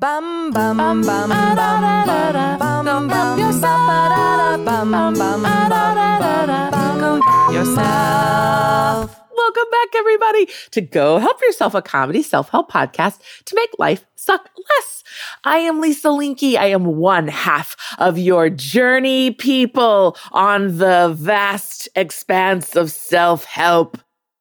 Bum bum bum bum bum bum bum bum yourself bum bum bum bum yourself. Welcome back, everybody, to Go Help Yourself, a comedy self help podcast to make life suck less. I am Lisa Linky. I am one half of your journey people on the vast expanse of self help.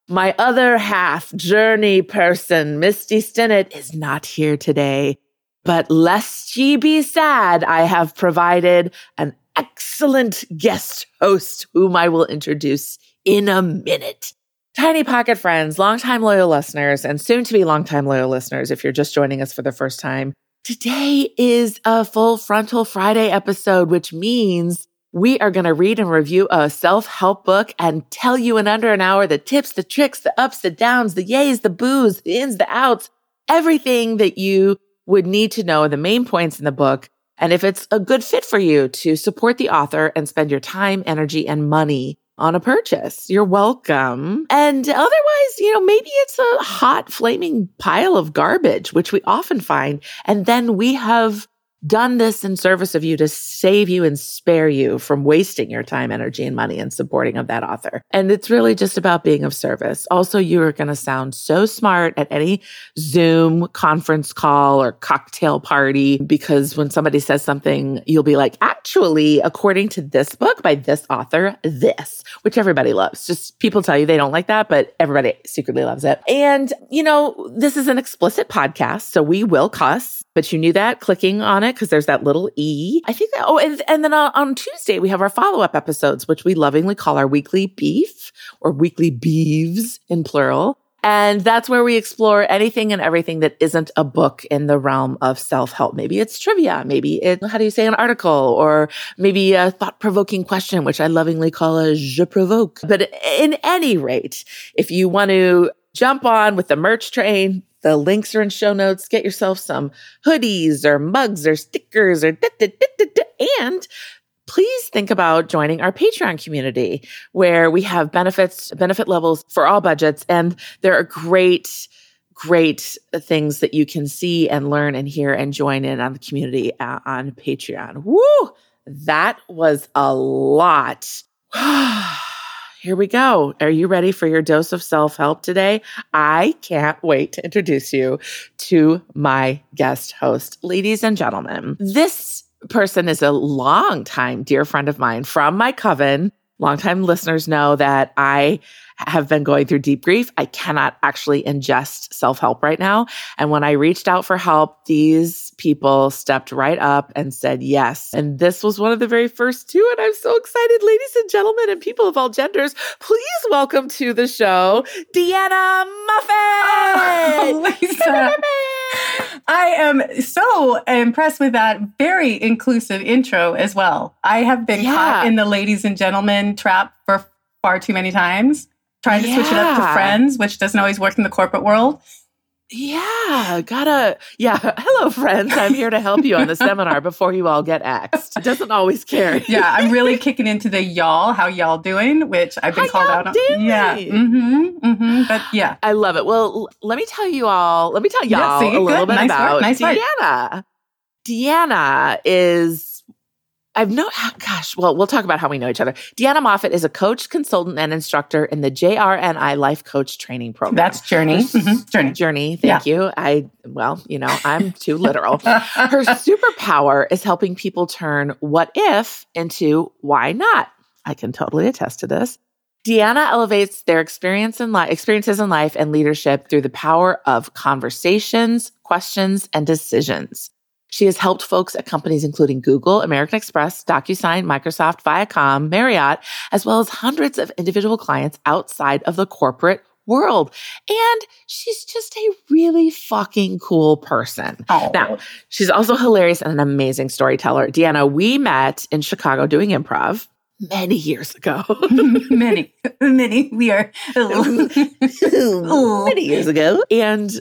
My other half journey person, Misty Stinnett, is not here today. But lest ye be sad, I have provided an excellent guest host whom I will introduce in a minute. Tiny Pocket friends, longtime loyal listeners, and soon to be longtime loyal listeners, if you're just joining us for the first time, today is a full frontal Friday episode, which means we are going to read and review a self help book and tell you in under an hour the tips, the tricks, the ups, the downs, the yays, the boos, the ins, the outs, everything that you would need to know the main points in the book and if it's a good fit for you to support the author and spend your time, energy, and money on a purchase. You're welcome. And otherwise, you know, maybe it's a hot, flaming pile of garbage, which we often find. And then we have done this in service of you to save you and spare you from wasting your time, energy, and money in supporting of that author. And it's really just about being of service. Also, you are going to sound so smart at any Zoom conference call or cocktail party because when somebody says something, you'll be like, actually, according to this book by this author, this, which everybody loves. Just people tell you they don't like that, but everybody secretly loves it. And, you know, this is an explicit podcast, so we will cuss but you knew that clicking on it because there's that little E. I think that, oh, and, and then on, on Tuesday, we have our follow up episodes, which we lovingly call our weekly beef or weekly beeves in plural. And that's where we explore anything and everything that isn't a book in the realm of self help. Maybe it's trivia. Maybe it's, how do you say, an article or maybe a thought provoking question, which I lovingly call a je provoke. But in any rate, if you want to jump on with the merch train, the links are in show notes. Get yourself some hoodies or mugs or stickers or da, da, da, and please think about joining our Patreon community where we have benefits, benefit levels for all budgets. And there are great, great things that you can see and learn and hear and join in on the community uh, on Patreon. Woo! That was a lot. here we go. Are you ready for your dose of self help today? I can't wait to introduce you to my guest host. Ladies and gentlemen, this person is a long-time dear friend of mine from my coven. Longtime listeners know that I have been going through deep grief. I cannot actually ingest self help right now. And when I reached out for help, these people stepped right up and said yes. And this was one of the very first two. And I'm so excited, ladies and gentlemen, and people of all genders, please welcome to the show, Deanna Moffat. Oh, Lisa. I am so impressed with that very inclusive intro as well. I have been yeah. caught in the ladies and gentlemen trap for far too many times trying to yeah. switch it up to friends, which doesn't always work in the corporate world. Yeah, gotta. Yeah, hello, friends. I'm here to help you on the seminar before you all get axed. It doesn't always carry. yeah, I'm really kicking into the y'all. How y'all doing? Which I've been how called out on. Doing? Yeah, mm-hmm, mm-hmm. But yeah, I love it. Well, let me tell you all. Let me tell y'all yeah, see, a little bit nice about work, nice Deanna. Work. Deanna is I've no, gosh, well, we'll talk about how we know each other. Deanna Moffat is a coach, consultant, and instructor in the JRNI Life Coach Training Program. That's Journey. Mm-hmm. Journey. Journey. Thank yeah. you. I, well, you know, I'm too literal. Her superpower is helping people turn what if into why not. I can totally attest to this. Deanna elevates their experience in life, experiences in life and leadership through the power of conversations, questions, and decisions. She has helped folks at companies including Google, American Express, DocuSign, Microsoft, Viacom, Marriott, as well as hundreds of individual clients outside of the corporate world. And she's just a really fucking cool person. Oh. Now, she's also hilarious and an amazing storyteller. Deanna, we met in Chicago doing improv many years ago. many, many. We are many years ago. And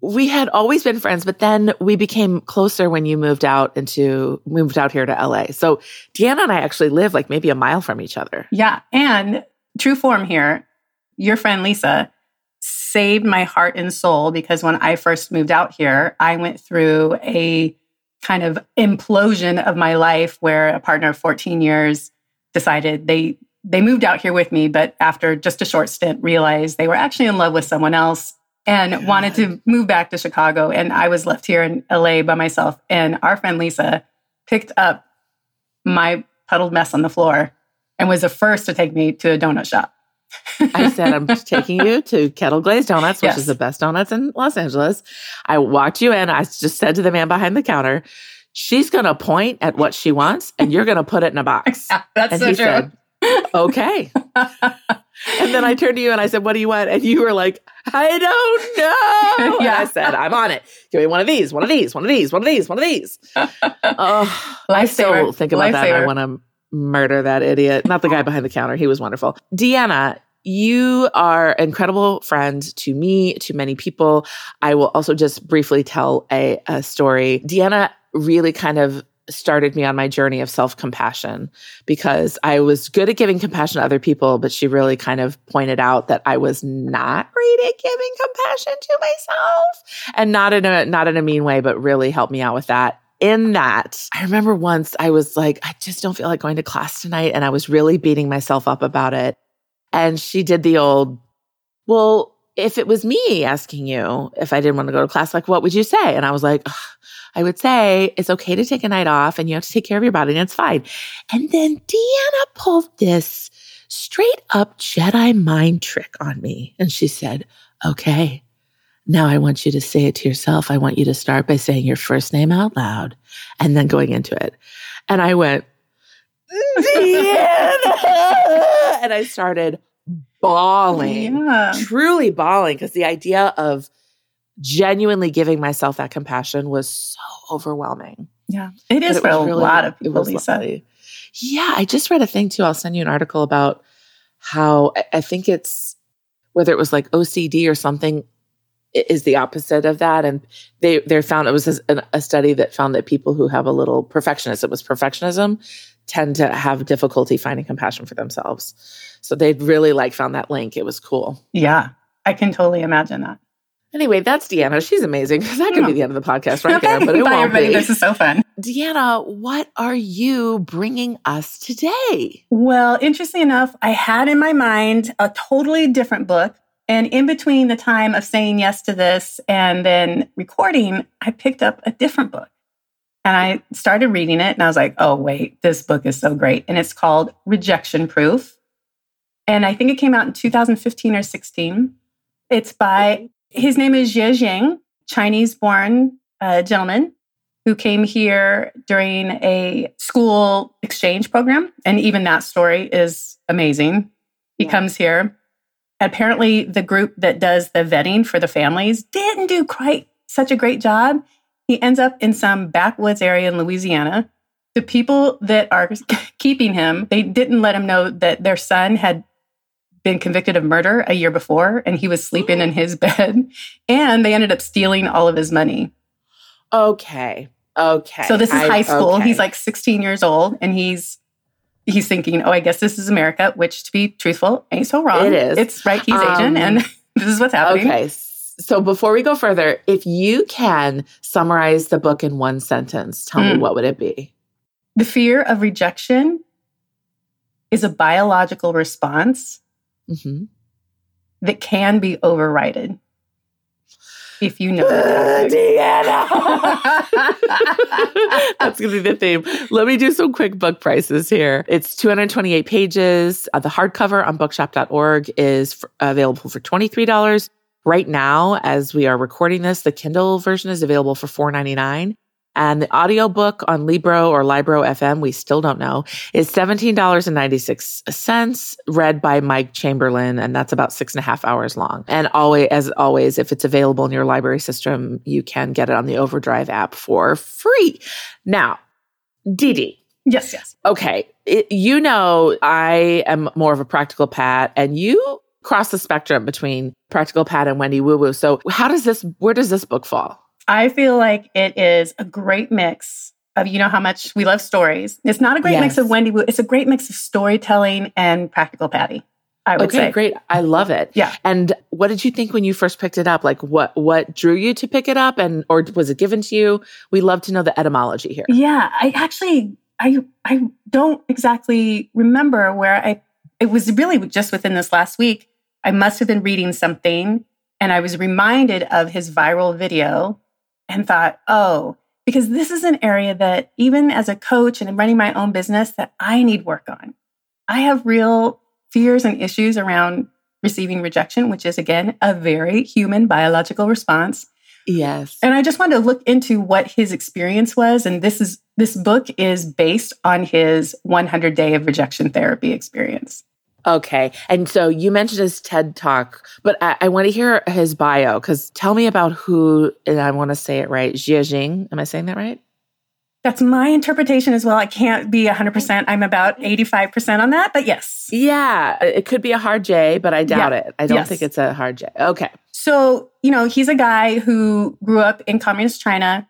we had always been friends, but then we became closer when you moved out into moved out here to LA. So Deanna and I actually live like maybe a mile from each other. Yeah. And true form here, your friend Lisa saved my heart and soul because when I first moved out here, I went through a kind of implosion of my life where a partner of 14 years decided they they moved out here with me, but after just a short stint, realized they were actually in love with someone else and wanted to move back to Chicago. And I was left here in LA by myself. And our friend Lisa picked up my puddled mess on the floor and was the first to take me to a donut shop. I said, I'm taking you to Kettle Glazed Donuts, which yes. is the best donuts in Los Angeles. I walked you in. I just said to the man behind the counter, she's going to point at what she wants and you're going to put it in a box. That's and so he true. Said, okay. and then I turned to you and I said, What do you want? And you were like, I don't know. yeah. And I said, I'm on it. Give me one of these, one of these, one of these, one of these, one of these. oh, I still think about that. I want to murder that idiot. Not the guy behind the counter. He was wonderful. Deanna, you are an incredible friend to me, to many people. I will also just briefly tell a, a story. Deanna really kind of started me on my journey of self compassion because I was good at giving compassion to other people, but she really kind of pointed out that I was not great at giving compassion to myself and not in a, not in a mean way, but really helped me out with that. In that, I remember once I was like, I just don't feel like going to class tonight. And I was really beating myself up about it. And she did the old, well, if it was me asking you if I didn't want to go to class, like, what would you say? And I was like, I would say it's okay to take a night off and you have to take care of your body and it's fine. And then Deanna pulled this straight up Jedi mind trick on me. And she said, okay, now I want you to say it to yourself. I want you to start by saying your first name out loud and then going into it. And I went, Deanna. and I started bawling, yeah. truly bawling, because the idea of genuinely giving myself that compassion was so overwhelming. Yeah, it is it for a really, lot of people, Lisa. Lovely. Yeah, I just read a thing too. I'll send you an article about how I think it's whether it was like OCD or something is the opposite of that. And they they found it was a, a study that found that people who have a little perfectionism, it was perfectionism, tend to have difficulty finding compassion for themselves. So they really like found that link. It was cool. Yeah, I can totally imagine that. Anyway, that's Deanna. She's amazing. That could be the end of the podcast right there, but it Bye, won't everybody. be. This is so fun. Deanna, what are you bringing us today? Well, interestingly enough, I had in my mind a totally different book. And in between the time of saying yes to this and then recording, I picked up a different book. And I started reading it and I was like, oh, wait, this book is so great. And it's called Rejection Proof. And I think it came out in 2015 or 16. It's by his name is Jia Jiang, Chinese born uh, gentleman who came here during a school exchange program. And even that story is amazing. He yeah. comes here. Apparently, the group that does the vetting for the families didn't do quite such a great job. He ends up in some backwoods area in Louisiana. The people that are keeping him, they didn't let him know that their son had been convicted of murder a year before and he was sleeping in his bed and they ended up stealing all of his money. Okay. Okay. So this is I, high school. Okay. He's like 16 years old and he's he's thinking, "Oh, I guess this is America," which to be truthful, ain't so wrong. It is. It's right he's um, Asian and this is what's happening. Okay. So before we go further, if you can summarize the book in one sentence, tell mm. me hmm. what would it be? The fear of rejection is a biological response mm-hmm. that can be overridden if you know Deanna. That's going to be the theme. Let me do some quick book prices here. It's 228 pages. Uh, the hardcover on bookshop.org is f- available for $23. Right now, as we are recording this, the Kindle version is available for $4.99. And the audiobook on Libro or Libro FM, we still don't know, is $17.96, read by Mike Chamberlain. And that's about six and a half hours long. And always, as always, if it's available in your library system, you can get it on the Overdrive app for free. Now, Didi. Yes, yes. Okay. It, you know, I am more of a practical Pat, and you cross the spectrum between practical Pat and Wendy Woo Woo. So, how does this, where does this book fall? I feel like it is a great mix of you know how much we love stories. It's not a great yes. mix of Wendy Woo, It's a great mix of storytelling and practical Patty. I would okay, say. great. I love it. Yeah. And what did you think when you first picked it up? Like what what drew you to pick it up and or was it given to you? We love to know the etymology here. Yeah, I actually I I don't exactly remember where I it was really just within this last week. I must have been reading something and I was reminded of his viral video and thought, "Oh, because this is an area that even as a coach and running my own business that I need work on. I have real fears and issues around receiving rejection, which is again a very human biological response. Yes. And I just wanted to look into what his experience was and this is this book is based on his 100 day of rejection therapy experience. Okay. And so you mentioned his TED talk, but I, I want to hear his bio because tell me about who, and I want to say it right, Jie Jing. Am I saying that right? That's my interpretation as well. I can't be 100%. I'm about 85% on that, but yes. Yeah. It could be a hard J, but I doubt yeah. it. I don't yes. think it's a hard J. Okay. So, you know, he's a guy who grew up in communist China,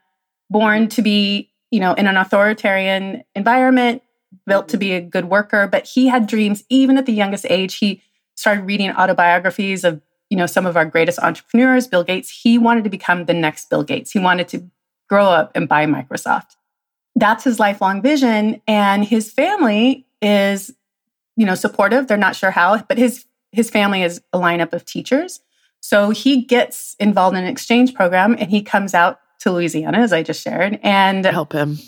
born to be, you know, in an authoritarian environment, built to be a good worker, but he had dreams even at the youngest age. He started reading autobiographies of, you know, some of our greatest entrepreneurs, Bill Gates. He wanted to become the next Bill Gates. He wanted to grow up and buy Microsoft that's his lifelong vision. And his family is, you know, supportive. They're not sure how, but his his family is a lineup of teachers. So he gets involved in an exchange program and he comes out to Louisiana, as I just shared, and help him.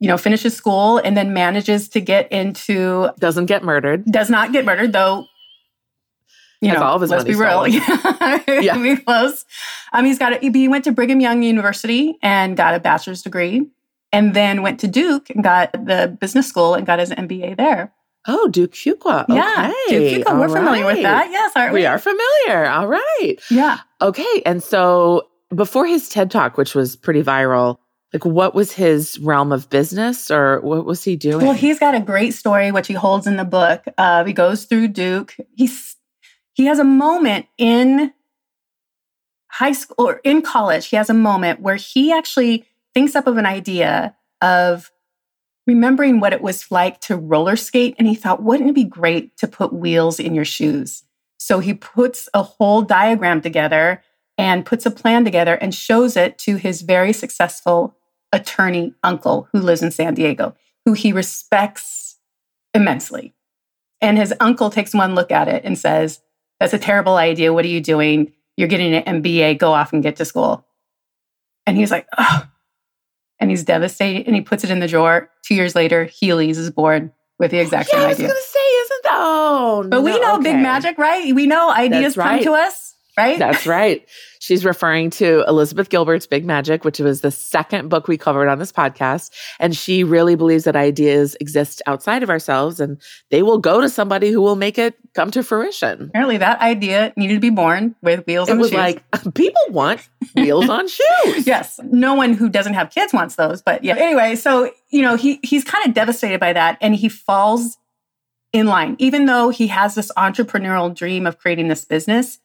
You know, finishes school and then manages to get into doesn't get murdered. Does not get murdered, though you know, let's be real. yeah, be close. Um, he's got a, he went to Brigham Young University and got a bachelor's degree and then went to Duke and got the business school and got his MBA there. Oh, Duke Fuqua. Yeah. Duke Fuqua. We're right. familiar with that. Yes, aren't we? We are familiar. All right. Yeah. Okay. And so before his TED Talk, which was pretty viral, like what was his realm of business or what was he doing? Well, he's got a great story, which he holds in the book. Uh, he goes through Duke. He's he has a moment in high school or in college. He has a moment where he actually thinks up of an idea of remembering what it was like to roller skate. And he thought, wouldn't it be great to put wheels in your shoes? So he puts a whole diagram together and puts a plan together and shows it to his very successful attorney uncle who lives in San Diego, who he respects immensely. And his uncle takes one look at it and says, That's a terrible idea. What are you doing? You're getting an MBA. Go off and get to school. And he's like, Oh, and he's devastated and he puts it in the drawer. Two years later, Heelys is born with the oh, exact yeah, same idea. I was going to say, isn't that? Oh, but we know okay. big magic, right? We know ideas right. come to us, right? That's right. She's referring to Elizabeth Gilbert's Big Magic, which was the second book we covered on this podcast. And she really believes that ideas exist outside of ourselves and they will go to somebody who will make it come to fruition. Apparently, that idea needed to be born with wheels it on was shoes. like, people want wheels on shoes. Yes. No one who doesn't have kids wants those. But yeah. Anyway, so, you know, he he's kind of devastated by that and he falls in line. Even though he has this entrepreneurial dream of creating this business,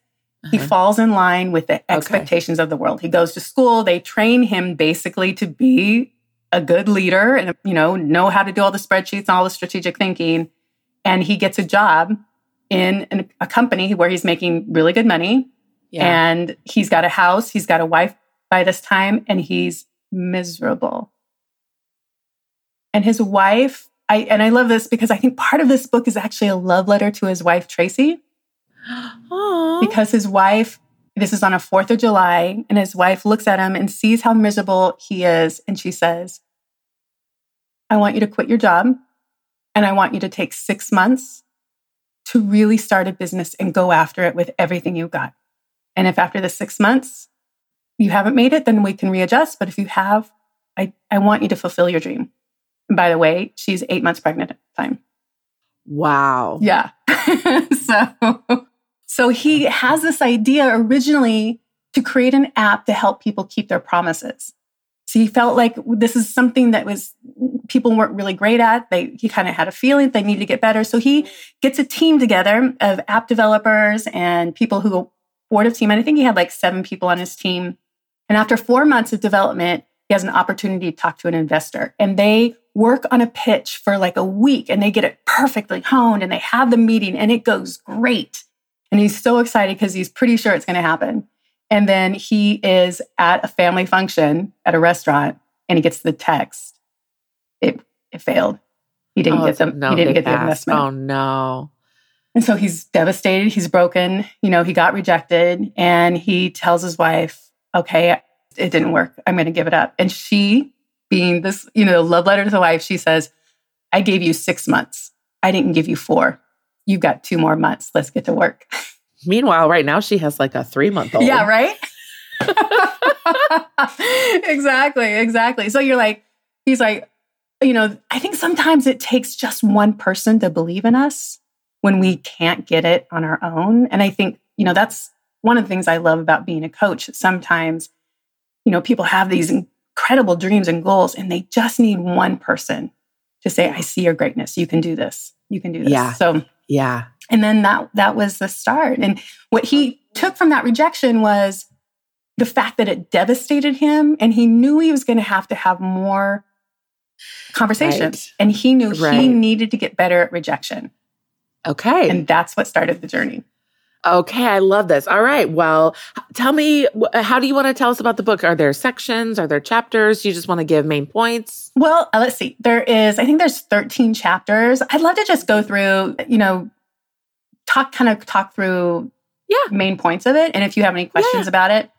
he uh-huh. falls in line with the expectations okay. of the world. He goes to school, they train him basically to be a good leader and you know, know how to do all the spreadsheets and all the strategic thinking and he gets a job in an, a company where he's making really good money yeah. and he's got a house, he's got a wife by this time and he's miserable. And his wife, I and I love this because I think part of this book is actually a love letter to his wife Tracy because his wife, this is on a 4th of July, and his wife looks at him and sees how miserable he is. And she says, I want you to quit your job and I want you to take six months to really start a business and go after it with everything you've got. And if after the six months you haven't made it, then we can readjust. But if you have, I, I want you to fulfill your dream. And by the way, she's eight months pregnant at the time. Wow. Yeah. so so he has this idea originally to create an app to help people keep their promises. So he felt like this is something that was people weren't really great at. They he kind of had a feeling they needed to get better. So he gets a team together of app developers and people who board of team. And I think he had like seven people on his team. And after four months of development, he has an opportunity to talk to an investor. And they work on a pitch for like a week and they get it perfectly honed and they have the meeting and it goes great. And he's so excited because he's pretty sure it's going to happen. And then he is at a family function at a restaurant and he gets the text. It it failed. He didn't Oh, get them. no, he didn't get the investment. Oh no. And so he's devastated. He's broken. You know, he got rejected and he tells his wife, okay, it didn't work. I'm going to give it up. And she, being this, you know, love letter to the wife, she says, I gave you six months. I didn't give you four. You've got two more months. Let's get to work. Meanwhile, right now she has like a three month old. Yeah, right? exactly, exactly. So you're like, he's like, you know, I think sometimes it takes just one person to believe in us when we can't get it on our own. And I think, you know, that's one of the things I love about being a coach. Sometimes, you know, people have these incredible dreams and goals, and they just need one person to say, I see your greatness. You can do this. You can do this. Yeah. So Yeah. and then that that was the start. And what he took from that rejection was the fact that it devastated him and he knew he was going to have to have more conversations. Right. And he knew he needed to get better at rejection. Okay. And that's what started the journey. Okay. I love this. All right. Well, tell me, how do you want to tell us about the book? Are there sections? Are there chapters? You just want to give main points? Well, uh, let's see. There is, I think there's 13 chapters. I'd love to just go through, you know, talk kind of talk through Yeah. main points of it. And if you have any questions Yeah. about it,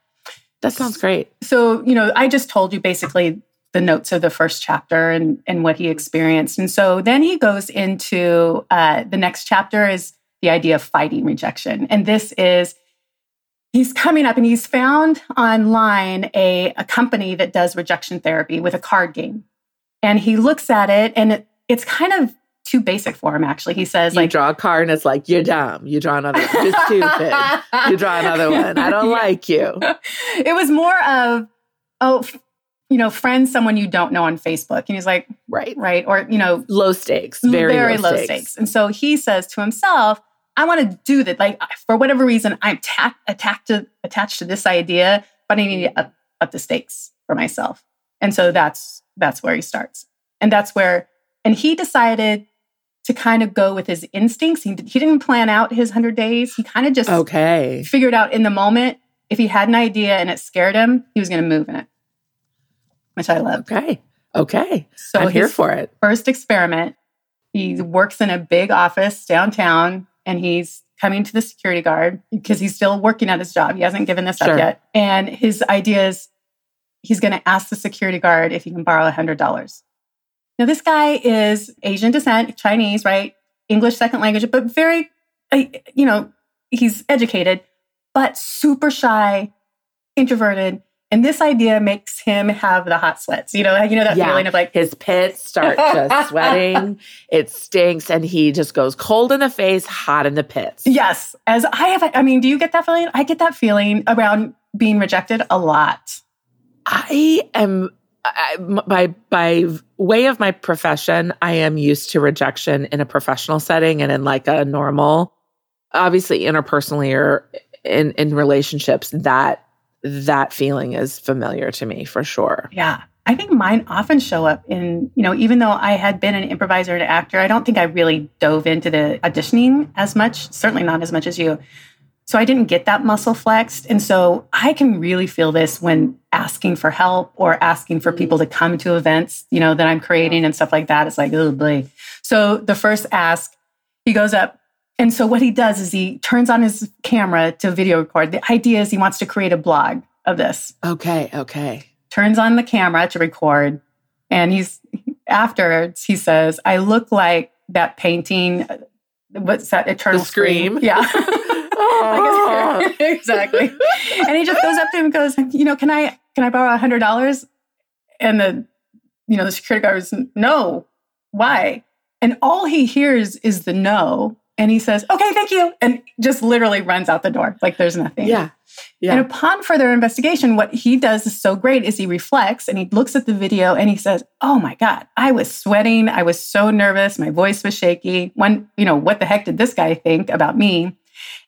That sounds great. so you know i just told you basically the notes of the first chapter and and what he experienced and so then he goes into uh, the next chapter is the idea of fighting rejection and this is he's coming up and he's found online a, a company that does rejection therapy with a card game and he looks at it and it, it's kind of too basic for him actually he says you like draw a card and it's like, you're dumb. You draw another You're stupid. You draw another one. I don't like you. it was more of oh you know friend someone you don't know on facebook and he's like Right. right or you know Low stakes. Very, low, stakes. and so he says to himself i want to do that like for whatever reason i'm ta- attached to attached to this idea but i need to up, up the stakes for myself and so that's that's where he starts and that's where and he decided to kind of go with his instincts he, he didn't plan out his 100 days he kind of just Okay. figured out in the moment if he had an idea and it scared him, he was going to move in it, which I love. Okay. Okay. So I'm here for it. first experiment, he works in a big office downtown and he's coming to the security guard because he's still working at his job. He hasn't given this Sure. up yet. And his idea is he's going to ask the security guard if he can borrow $100. Now, this guy is Asian descent, Chinese, right? English second language, but very, uh, you know, he's educated, but super shy, introverted. And this idea makes him have the hot sweats. You know, you know that Yeah. feeling of like, His pits start just sweating. It stinks. And he just goes cold in the face, hot in the pits. Yes, as I have, I mean, do you get that feeling? I get that feeling around being rejected a lot. I am I, by by way of my profession, I am used to rejection in a professional setting and in like a normal, obviously interpersonally or in in relationships. That that feeling is familiar to me for sure. Yeah. I think mine often show up in, you know, even though I had been an improviser and actor, I don't think I really dove into the auditioning as much, certainly not as much as you. So I didn't get that muscle flexed. And so I can really feel this when asking for help or asking for people to come to events, you know, that I'm creating and stuff like that. It's like, oh boy. So the first ask, he goes up. And so what he does is he turns on his camera to video record. The idea is he wants to create a blog of this Okay, okay. turns on the camera to record and he's afterwards he says i look like that painting what's that eternal The Scream? yeah Oh. exactly and he just goes up to him and goes you know can i can i borrow a hundred dollars and the you know the security guard was no why and all he hears is the no and he says okay thank you and just literally runs out the door like there's nothing yeah, yeah. and upon further investigation, what he does is so great is he reflects and he looks at the video and he says, Oh my God, I was sweating. I was so nervous. My voice was shaky. One, you know, what the heck did this guy think about me?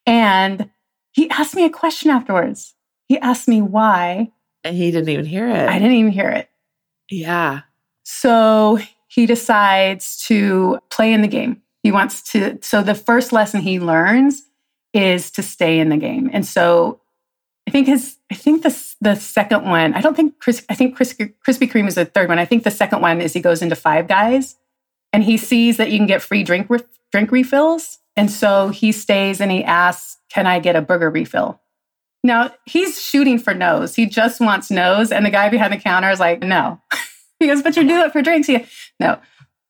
And he asked me a question afterwards. He asked me why. and he didn't even hear it. I didn't even hear it. yeah. So he decides to play in the game. He wants to, so the first lesson he learns is to stay in the game. And so I think his, I think the, the second one, I don't think Chris, I think Chris, Krispy Kreme is the third one. I think the second one is he goes into Five Guys and he sees that you can get free drink, drink refills. And so he stays and he asks, Can I get a burger refill? Now he's shooting for no's. He just wants no's. And the guy behind the counter is like, No. he goes, But you do it for drinks. He, no.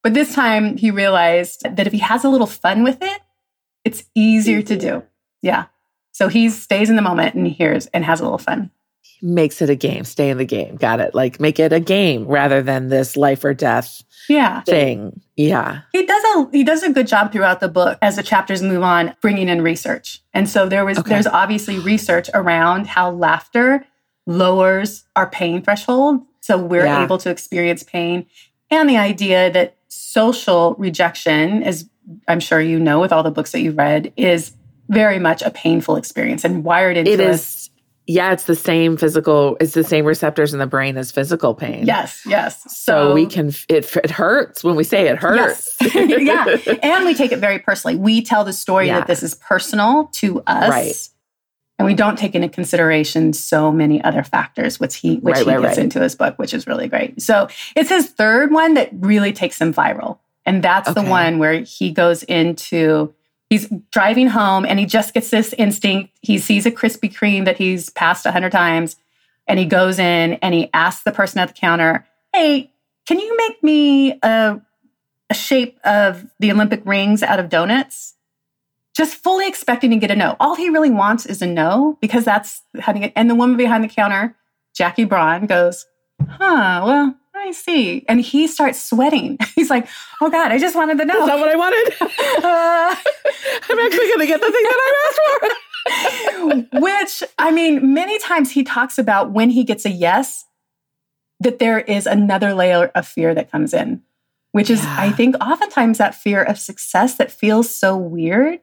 But this time he realized that if he has a little fun with it, it's easier to do. Yeah. So he stays in the moment and hears and has a little fun. Makes it a game. Stay in the game. Got it. Like make it a game rather than this life or death yeah thing. Yeah. He does a he does a good job throughout the book as the chapters move on bringing in research. And so there was okay. there's obviously research around how laughter lowers our pain threshold so we're yeah. able to experience pain and the idea that social rejection as I'm sure you know with all the books that you've read is very much a painful experience and wired into it is. Us. yeah it's the same physical it's the same receptors in the brain as physical pain. Yes yes. So, so we can it, it hurts when we say it hurts. Yes. yeah. And we take it very personally. We tell the story yeah. that this is personal to us. Right and we don't take into consideration so many other factors which he which right, he right, gets right. into his book which is really great so it's his third one that really takes him viral and that's okay. the one where he goes into he's driving home and he just gets this instinct. He sees a Krispy Kreme that he's passed a hundred times and he goes in and he asks the person at the counter, Hey, can you make me a, a shape of the Olympic rings out of donuts? Just fully expecting to get a no. All he really wants is a no because that's how to get. And the woman behind the counter, Jackie Braun, goes, Huh, well, I see. And he starts sweating. He's like, oh God, I just wanted the no. Is that what I wanted? Uh, I'm actually going to get the thing that I asked for. Which, I mean, many times he talks about when he gets a yes, that there is another layer of fear that comes in, which is, yeah. I think, oftentimes that fear of success that feels so weird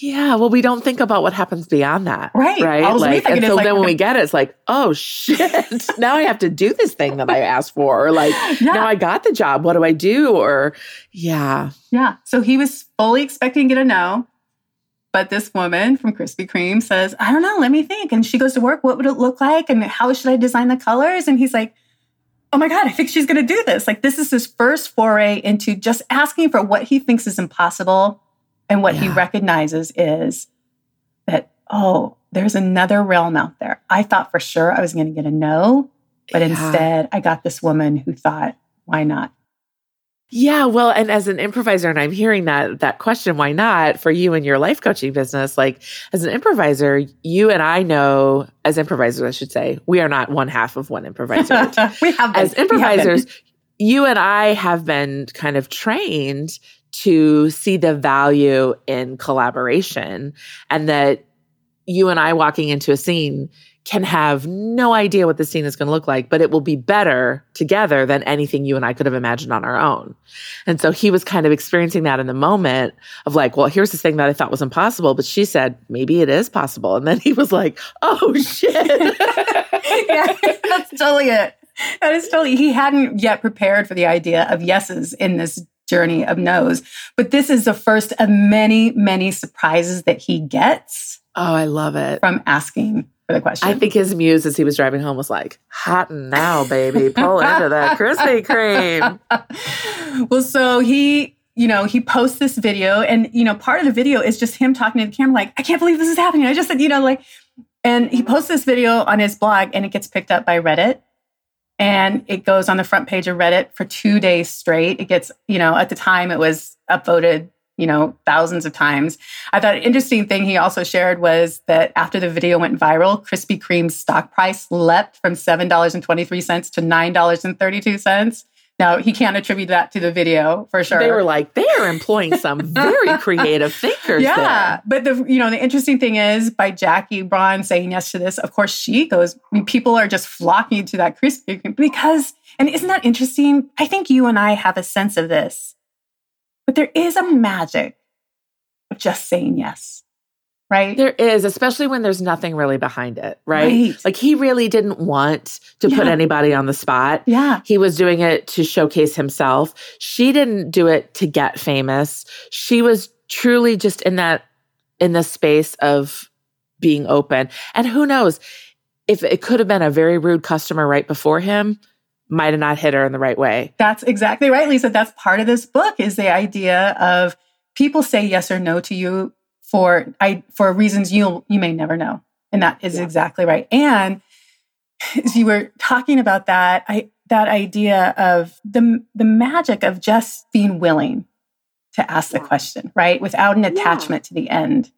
yeah, well, we don't think about what happens beyond that. Right. Right. Like, and so like, then when we get it, it's like, oh shit, now I have to do this thing that I asked for. Or like, yeah. now I got the job. What do I do? Or yeah. Yeah. So he was fully expecting to get a no. But this woman from Krispy Kreme says, I don't know, let me think. And she goes to work. What would it look like? And how should I design the colors? And he's like, oh my God, I think she's going to do this. Like, this is his first foray into just asking for what he thinks is impossible and what yeah. he recognizes is that, oh, there's another realm out there. I thought for sure I was going to get a no, but yeah. instead I got this woman who thought, why not? Yeah, well, and as an improviser, and I'm hearing that that question, why not, for you and your life coaching business, like as an improviser, you and I know as improvisers, I should say, we are not one half of one improviser. we have been. as improvisers, you and I have been kind of trained to see the value in collaboration and that you and I walking into a scene can have no idea what the scene is going to look like, but it will be better together than anything you and I could have imagined on our own. And so he was kind of experiencing that in the moment of like, well, here's this thing that I thought was impossible, but she said, maybe it is possible. And then he was like, oh shit. yeah, that's totally it. That is totally, he hadn't yet prepared for the idea of yeses in this journey of no's. But this is the first of many, many surprises that he gets. Oh, I love it. From asking for the question. I think his muse as he was driving home was like, hot now, baby. Pull into that Krispy Kreme. well, so he you know, he posts this video and, you know, part of the video is just him talking to the camera, like, I can't believe this is happening. I just said, you know, like, and he posts this video on his blog and it gets picked up by Reddit and it goes on the front page of Reddit for two days straight. It gets, you know, at the time it was upvoted, you know, thousands of times. I thought an interesting thing he also shared was that after the video went viral, Krispy Kreme's stock price leapt from $7.23 to $9.32. Now, he can't attribute that to the video for sure. They were like, they are employing some very creative thinkers. Yeah. There. But the you know, the interesting thing is by Jackie Braun saying yes to this, of course she goes, I mean, people are just flocking to that Krispy because and isn't that interesting? I think you and I have a sense of this. But there is a magic of just saying yes. Right? There is, especially when there's nothing really behind it, right? right. Like he really didn't want to yeah. put anybody on the spot. Yeah. He was doing it to showcase himself. She didn't do it to get famous. She was truly just in that in the space of being open. And who knows if it could have been a very rude customer right before him, might have not hit her in the right way. That's exactly right, Lisa. That's part of this book is the idea of people say yes or no to you for I for reasons you you may never know. And that is yeah. exactly right. And as you were talking about that, I that idea of the the magic of just being willing to ask yeah. the question, right? Without an attachment yeah. to the end.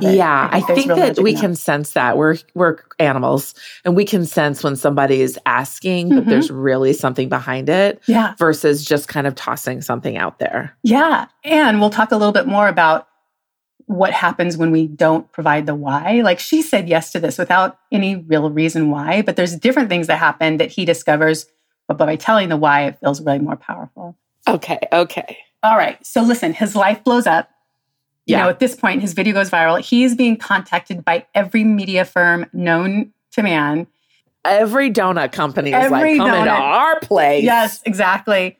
Yeah, I think, I think that we can sense that we're we're animals, and we can sense when somebody is asking, mm-hmm. but there's really something behind it. Yeah, versus just kind of tossing something out there. Yeah, and we'll talk a little bit more about what happens when we don't provide the why. Like she said yes to this without any real reason why, but there's different things that happen that he discovers. But by telling the why, it feels really more powerful. Okay. Okay. All right. So listen, his life blows up. You yeah. know, at this point, his video goes viral. He is being contacted by every media firm known to man. Every donut company is every like, come donut. into our place. Yes, exactly.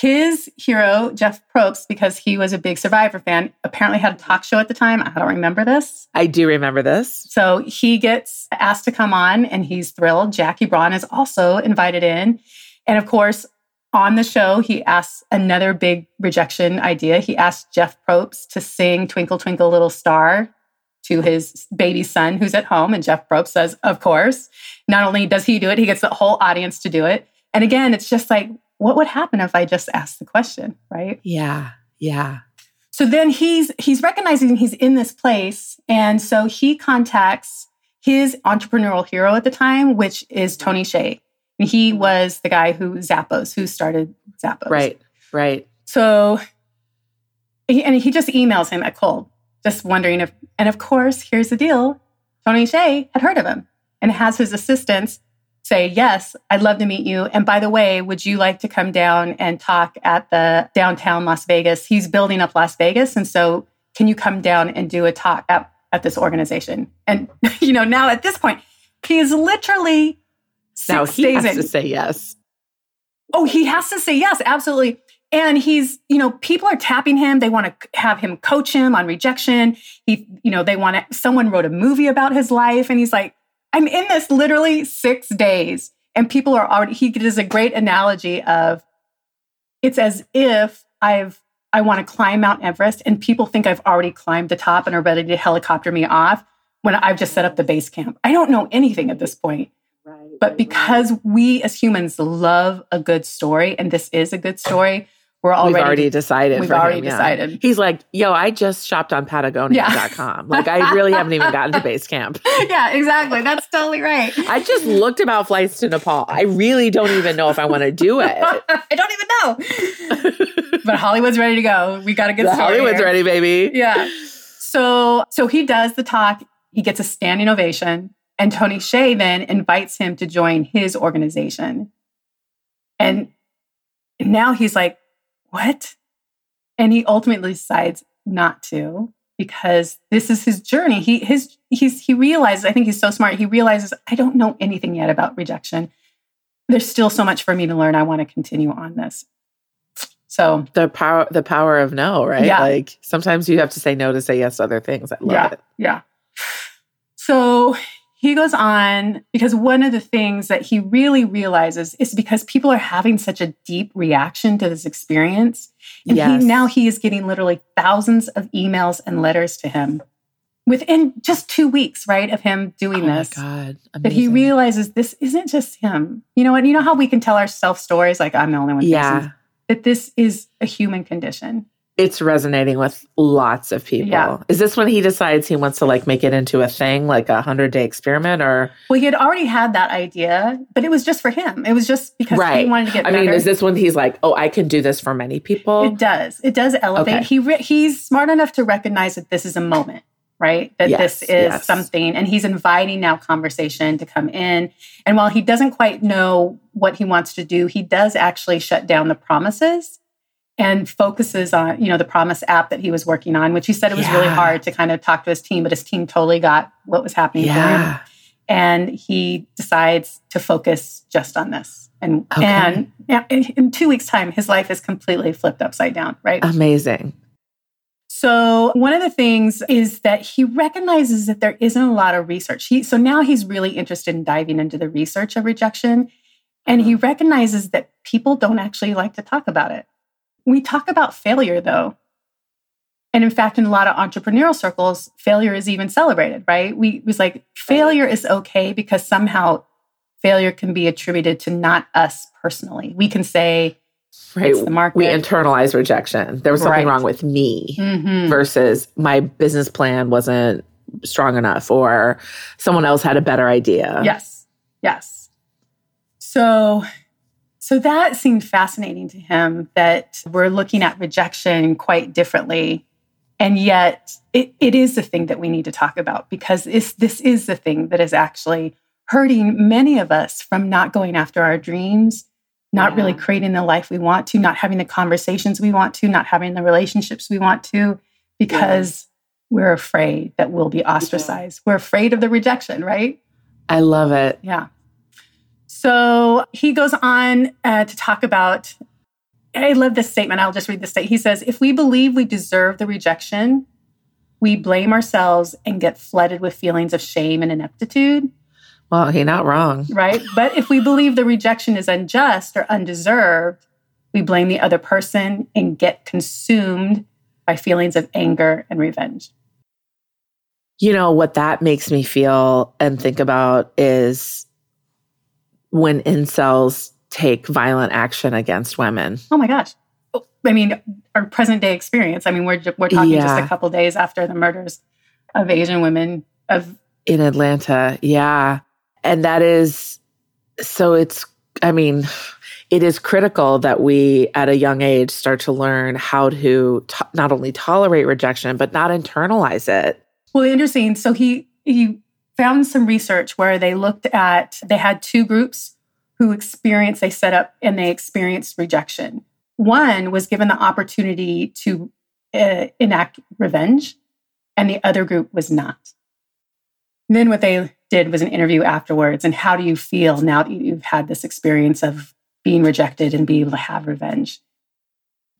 His hero, Jeff Probst, because he was a big Survivor fan, apparently had a talk show at the time. I don't remember this. I do remember this. So he gets asked to come on and he's thrilled. Jackie Braun is also invited in. And of course, on the show, he asks another big rejection idea. He asked Jeff Probst to sing Twinkle, Twinkle, Little Star to his baby son who's at home. And Jeff Probst says, Of course. Not only does he do it, he gets the whole audience to do it. And again, it's just like, what would happen if I just asked the question, right? Yeah. Yeah. So then he's he's recognizing he's in this place and so he contacts his entrepreneurial hero at the time, which is Tony Hsieh. And he was the guy who Zappos, who started Zappos. Right. Right. So and he just emails him at cold, just wondering if and of course, here's the deal. Tony Hsieh had heard of him and has his assistants say, Yes, I'd love to meet you. And by the way, would you like to come down and talk at the downtown Las Vegas? He's building up Las Vegas. And so, can you come down and do a talk at, at this organization? And, you know, now at this point, he is literally now he has in. to say yes. Oh, he has to say yes, absolutely. And he's, you know, people are tapping him. They want to have him coach him on rejection. He, you know, they want to, someone wrote a movie about his life. And he's like, I'm in this literally six days, and people are already. He does a great analogy of it's as if I've I want to climb Mount Everest, and people think I've already climbed the top and are ready to helicopter me off when I've just set up the base camp. I don't know anything at this point. Right, but because right. we as humans love a good story, and this is a good story, we're already, we've already decided. We've already him, decided. Yeah. He's like, yo, I just shopped on Patagonia.com. Yeah. like, I really haven't even gotten to base camp. yeah, exactly. That's totally right. I just looked about flights to Nepal. I really don't even know if I want to do it. I don't even know. but Hollywood's ready to go. We got to get the Hollywood's here. ready, baby. Yeah. So, so he does the talk. He gets a standing ovation. And Tony Hsieh then invites him to join his organization. And now he's like, what? And he ultimately decides not to because this is his journey. He his he's he realizes, I think he's so smart. He realizes I don't know anything yet about rejection. There's still so much for me to learn. I want to continue on this. So the power the power of no, right? Yeah. Like sometimes you have to say no to say yes to other things. I love yeah, it. Yeah. So he goes on because one of the things that he really realizes is because people are having such a deep reaction to this experience. And yes. he, now he is getting literally thousands of emails and letters to him within just two weeks, right, of him doing oh this. God. That he realizes this isn't just him. You know what? You know how we can tell ourselves stories like I'm the only one. Yeah. That this is a human condition it's resonating with lots of people. Yeah. Is this when he decides he wants to like make it into a thing, like a hundred day experiment, or? Well, he had already had that idea, but it was just for him. It was just because right. he wanted to get. Better. I better. mean, is this when he's like, "Oh, I can do this for many people"? It does. It does elevate. Okay. He re- he's smart enough to recognize that this is a moment, right? That yes, this is yes. something, and he's inviting now conversation to come in. And while he doesn't quite know what he wants to do, he does actually shut down the promises and focuses on, you know, the Promise app that he was working on, which he said it was yeah. really hard to kind of talk to his team, but his team totally got what was happening yeah. for him. And he decides to focus just on this. And okay. and yeah, in two weeks' time, his life is completely flipped upside down, right? Amazing. So one of the things is that he recognizes that there isn't a lot of research. He, so now he's really interested in diving into the research of rejection. And he recognizes that people don't actually like to talk about it. We talk about failure though. And in fact, in a lot of entrepreneurial circles, failure is even celebrated, right? We was like, failure is okay because somehow failure can be attributed to not us personally. We can say, right. it's the market. We internalize rejection. There was something right. wrong with me mm-hmm. versus my business plan wasn't strong enough or someone else had a better idea. Yes. Yes. So so that seemed fascinating to him that we're looking at rejection quite differently. And yet it, it is the thing that we need to talk about because this is the thing that is actually hurting many of us from not going after our dreams, not yeah. really creating the life we want to, not having the conversations we want to, not having the relationships we want to, because yeah. we're afraid that we'll be ostracized. Yeah. We're afraid of the rejection, right? I love it. Yeah. So he goes on uh, to talk about. I love this statement. I'll just read the statement. He says, If we believe we deserve the rejection, we blame ourselves and get flooded with feelings of shame and ineptitude. Well, he's not wrong. Right. But if we believe the rejection is unjust or undeserved, we blame the other person and get consumed by feelings of anger and revenge. You know, what that makes me feel and think about is when incels take violent action against women. Oh my gosh. Oh, I mean, our present day experience. I mean, we're, we're talking yeah. just a couple days after the murders of Asian women of in Atlanta. Yeah. And that is so it's I mean, it is critical that we at a young age start to learn how to to- not only tolerate rejection but not internalize it. Well, interesting. So he he found some research where they looked at, they had two groups who experienced, they set up and they experienced rejection. One was given the opportunity to uh, enact revenge, and the other group was not. And then what they did was an interview afterwards. And how do you feel now that you've had this experience of being rejected and be able to have revenge?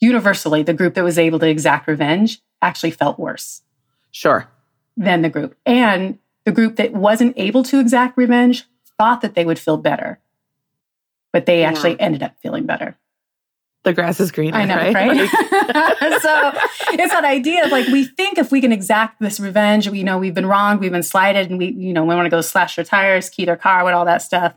Universally, the group that was able to exact revenge actually felt worse. Sure. Than the group. And the group that wasn't able to exact revenge thought that they would feel better, but they yeah. actually ended up feeling better. The grass is greener. I know, right? right? so it's that idea of like we think if we can exact this revenge, you know, we've been wronged, we've been slighted, and we, you know, we want to go slash their tires, key their car, with all that stuff.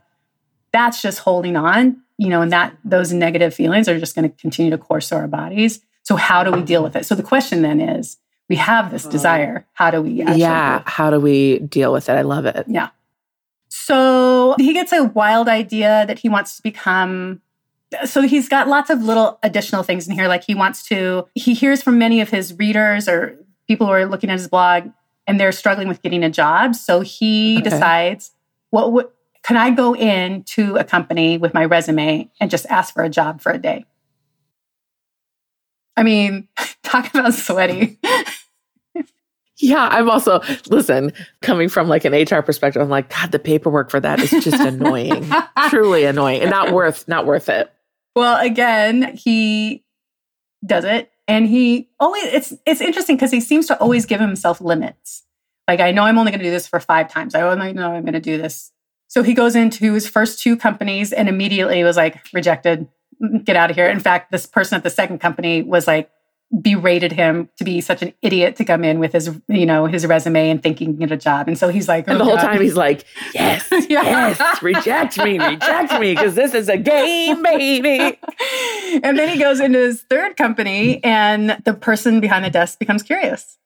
That's just holding on, you know, and that those negative feelings are just going to continue to course through our bodies. So how do we deal with it? So the question then is, we have this mm. desire. How do we? yeah. How do we deal with it? I love it. Yeah. So he gets a wild idea that he wants to become. So he's got lots of little additional things in here. Like he wants to, he hears from many of his readers or people who are looking at his blog and they're struggling with getting a job. So he okay. decides, what would, can I go in to a company with my resume and just ask for a job for a day? I mean, talk about sweaty. Yeah, I'm also listen, coming from like an HR perspective, I'm like, God, the paperwork for that is just annoying. Truly annoying and not worth not worth it. Well, again, he does it and he always it's it's interesting because he seems to always give himself limits. Like I know I'm only going to do this for 5 times. I only know I'm going to do this. So he goes into his first two companies and immediately was like rejected. Get out of here. In fact, this person at the second company was like berated him to be such an idiot to come in with his, you know, his resume and thinking get a job. And so he's like, oh, and the oh, whole God. time he's like, yes, yes, reject me, reject me, because this is a game, baby. and then he goes into his third company, and the person behind the desk becomes curious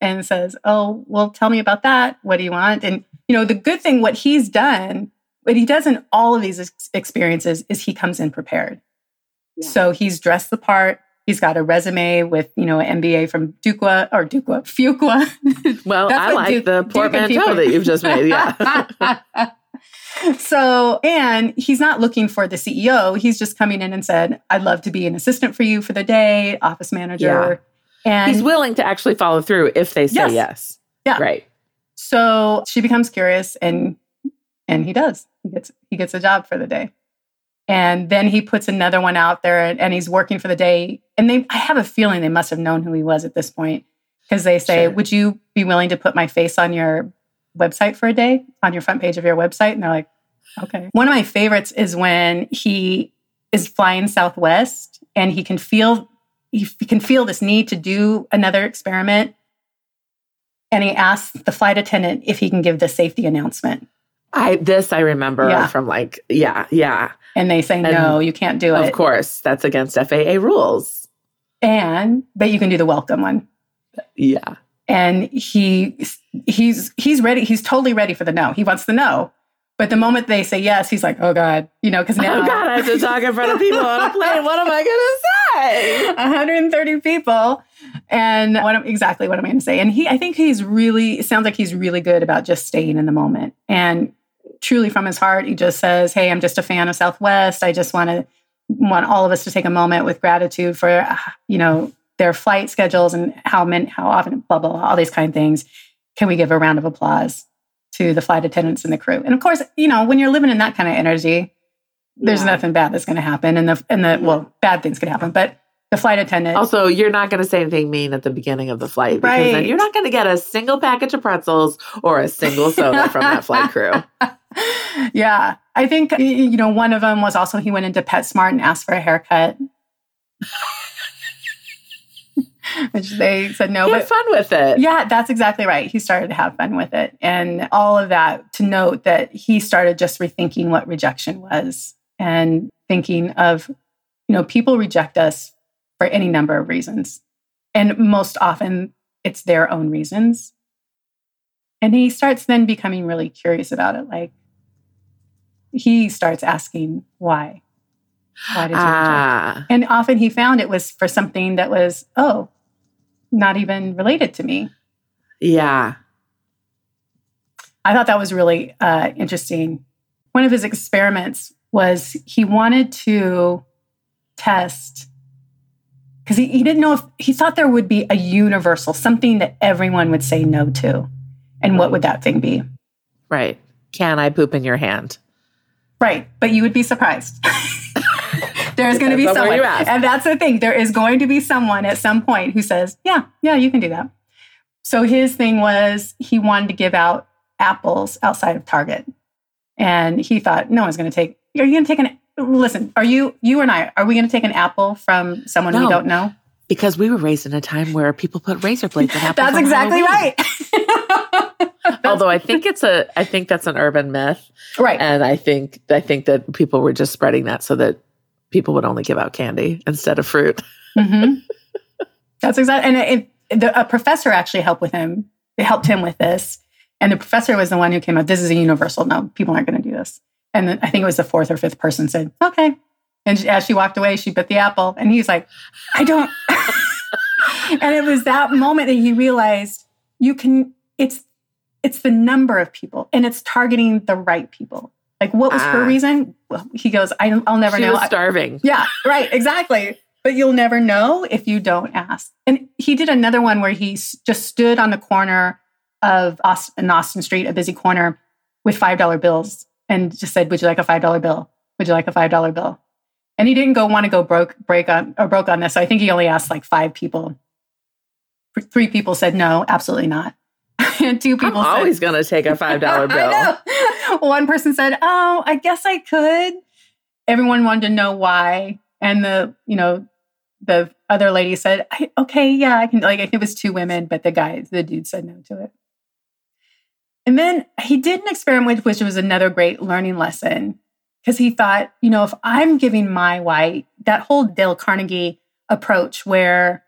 and says, "Oh, well, tell me about that. What do you want?" And you know, the good thing, what he's done, what he does in all of these ex- experiences, is he comes in prepared. Yeah. So he's dressed the part He's got a resume with, you know, an MBA from Duqua or Duqua, Fuqua. Well, I like Duke, the portmanteau that you've just made. Yeah. so, and he's not looking for the CEO. He's just coming in and said, I'd love to be an assistant for you for the day, office manager. Yeah. And he's willing to actually follow through if they say yes. yes. Yeah. Right. So she becomes curious and and he does. He gets he gets a job for the day. And then he puts another one out there and, and he's working for the day. And they I have a feeling they must have known who he was at this point. Because they say, sure. Would you be willing to put my face on your website for a day, on your front page of your website? And they're like, Okay. One of my favorites is when he is flying Southwest and he can feel he can feel this need to do another experiment. And he asks the flight attendant if he can give the safety announcement. I this I remember yeah. from like yeah yeah. And they say and no, you can't do it. Of course, that's against FAA rules. And but you can do the welcome one. Yeah. And he he's he's ready. He's totally ready for the no. He wants the no. But the moment they say yes, he's like, oh God, you know, because now. Oh God, I have to talk in front of people on a plane. What am I going to say? 130 people. And what am, exactly what am I going to say? And he, I think he's really, it sounds like he's really good about just staying in the moment. And truly from his heart, he just says, Hey, I'm just a fan of Southwest. I just want to want all of us to take a moment with gratitude for, you know, their flight schedules and how many, how often, blah, blah, blah, all these kind of things. Can we give a round of applause? to the flight attendants and the crew. And of course, you know, when you're living in that kind of energy, there's yeah. nothing bad that's going to happen. And the, and the, well, bad things could happen, but the flight attendant. Also, you're not going to say anything mean at the beginning of the flight because right. then you're not going to get a single package of pretzels or a single soda from that flight crew. Yeah. I think, you know, one of them was also he went into PetSmart and asked for a haircut. which they said no. He but fun with it. Yeah, that's exactly right. He started to have fun with it. And all of that to note that he started just rethinking what rejection was and thinking of, you know, people reject us for any number of reasons. And most often it's their own reasons. And he starts then becoming really curious about it. Like he starts asking why. Why did you ah. And often he found it was for something that was, oh, not even related to me. Yeah. I thought that was really uh, interesting. One of his experiments was he wanted to test because he, he didn't know if he thought there would be a universal, something that everyone would say no to. And what would that thing be? Right. Can I poop in your hand? Right. But you would be surprised. There's going to be someone. And that's the thing. There is going to be someone at some point who says, yeah, yeah, you can do that. So his thing was he wanted to give out apples outside of Target. And he thought, no one's going to take, are you going to take an, listen, are you, you and I, are we going to take an apple from someone no, we don't know? Because we were raised in a time where people put razor blades in apples. That's exactly right. Although I think it's a, I think that's an urban myth, right? And I think I think that people were just spreading that so that people would only give out candy instead of fruit. mm-hmm. That's exactly. And it, the, a professor actually helped with him. They helped him with this, and the professor was the one who came up. This is a universal. No, people aren't going to do this. And then I think it was the fourth or fifth person said, "Okay." And she, as she walked away, she bit the apple, and he's like, "I don't." and it was that moment that he realized you can. It's it's the number of people, and it's targeting the right people. Like, what was her ah. reason? Well, he goes, I, will never she know. Was starving. Yeah, right, exactly. But you'll never know if you don't ask. And he did another one where he just stood on the corner of Austin, Austin Street, a busy corner, with five dollar bills, and just said, "Would you like a five dollar bill? Would you like a five dollar bill?" And he didn't go want to go broke break on or broke on this. So I think he only asked like five people. Three people said no, absolutely not. And two people I'm said, always going to take a $5 bill. One person said, "Oh, I guess I could." Everyone wanted to know why, and the, you know, the other lady said, "Okay, yeah, I can." Like, it was two women, but the guy, the dude, said no to it. And then he did an experiment, which was another great learning lesson, because he thought, you know, if I'm giving my white, that whole Dale Carnegie approach where